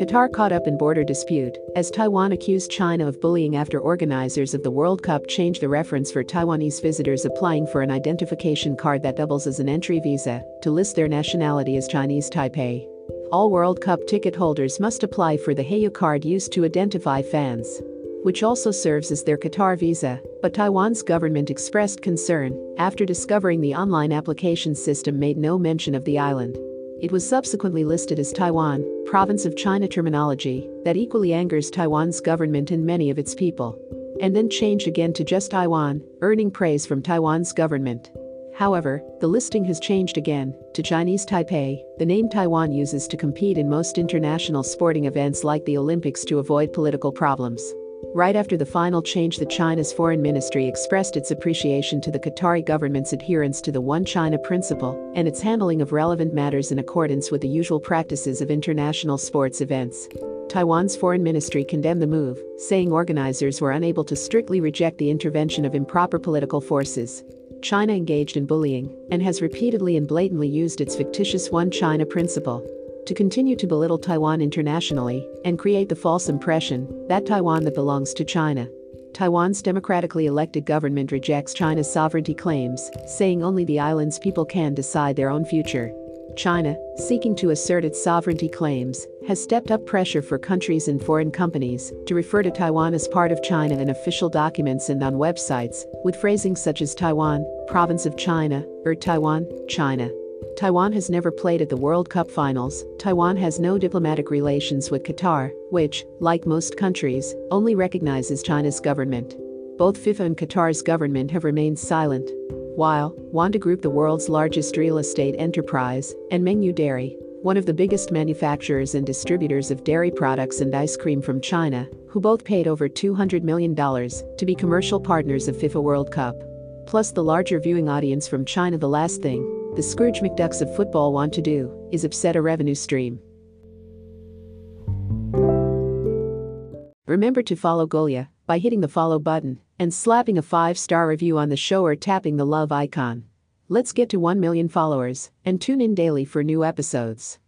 Qatar caught up in border dispute as Taiwan accused China of bullying after organizers of the World Cup changed the reference for Taiwanese visitors applying for an identification card that doubles as an entry visa to list their nationality as Chinese Taipei. All World Cup ticket holders must apply for the Hayya card used to identify fans, which also serves as their Qatar visa, but Taiwan's government expressed concern after discovering the online application system made no mention of the island. It was subsequently listed as Taiwan, province of China terminology that equally angers Taiwan's government and many of its people. And then changed again to just Taiwan, earning praise from Taiwan's government. However, the listing has changed again to Chinese Taipei, the name Taiwan uses to compete in most international sporting events like the Olympics to avoid political problems. Right after the final change, the China's foreign ministry expressed its appreciation to the Qatari government's adherence to the One China principle and its handling of relevant matters in accordance with the usual practices of international sports events. Taiwan's foreign ministry condemned the move, saying organizers were unable to strictly reject the intervention of improper political forces. China engaged in bullying and has repeatedly and blatantly used its fictitious One China principle to continue to belittle Taiwan internationally and create the false impression that Taiwan that belongs to China. Taiwan's democratically elected government rejects China's sovereignty claims, saying only the island's people can decide their own future. China, seeking to assert its sovereignty claims, has stepped up pressure for countries and foreign companies to refer to Taiwan as part of China in official documents and on websites, with phrasing such as Taiwan, province of China, or Taiwan, China. Taiwan has never played at the World Cup finals. Taiwan has no diplomatic relations with Qatar, which, like most countries, only recognizes China's government. Both FIFA and Qatar's government have remained silent. While Wanda Group, the world's largest real estate enterprise, and Mengniu Dairy, one of the biggest manufacturers and distributors of dairy products and ice cream from China, who both paid over $200 million to be commercial partners of FIFA World Cup. Plus the larger viewing audience from China the last thing the Scrooge McDucks of football want to do is upset a revenue stream. Remember to follow Golia by hitting the follow button and slapping a 5-star review on the show or tapping the love icon. Let's get to 1 million followers and tune in daily for new episodes.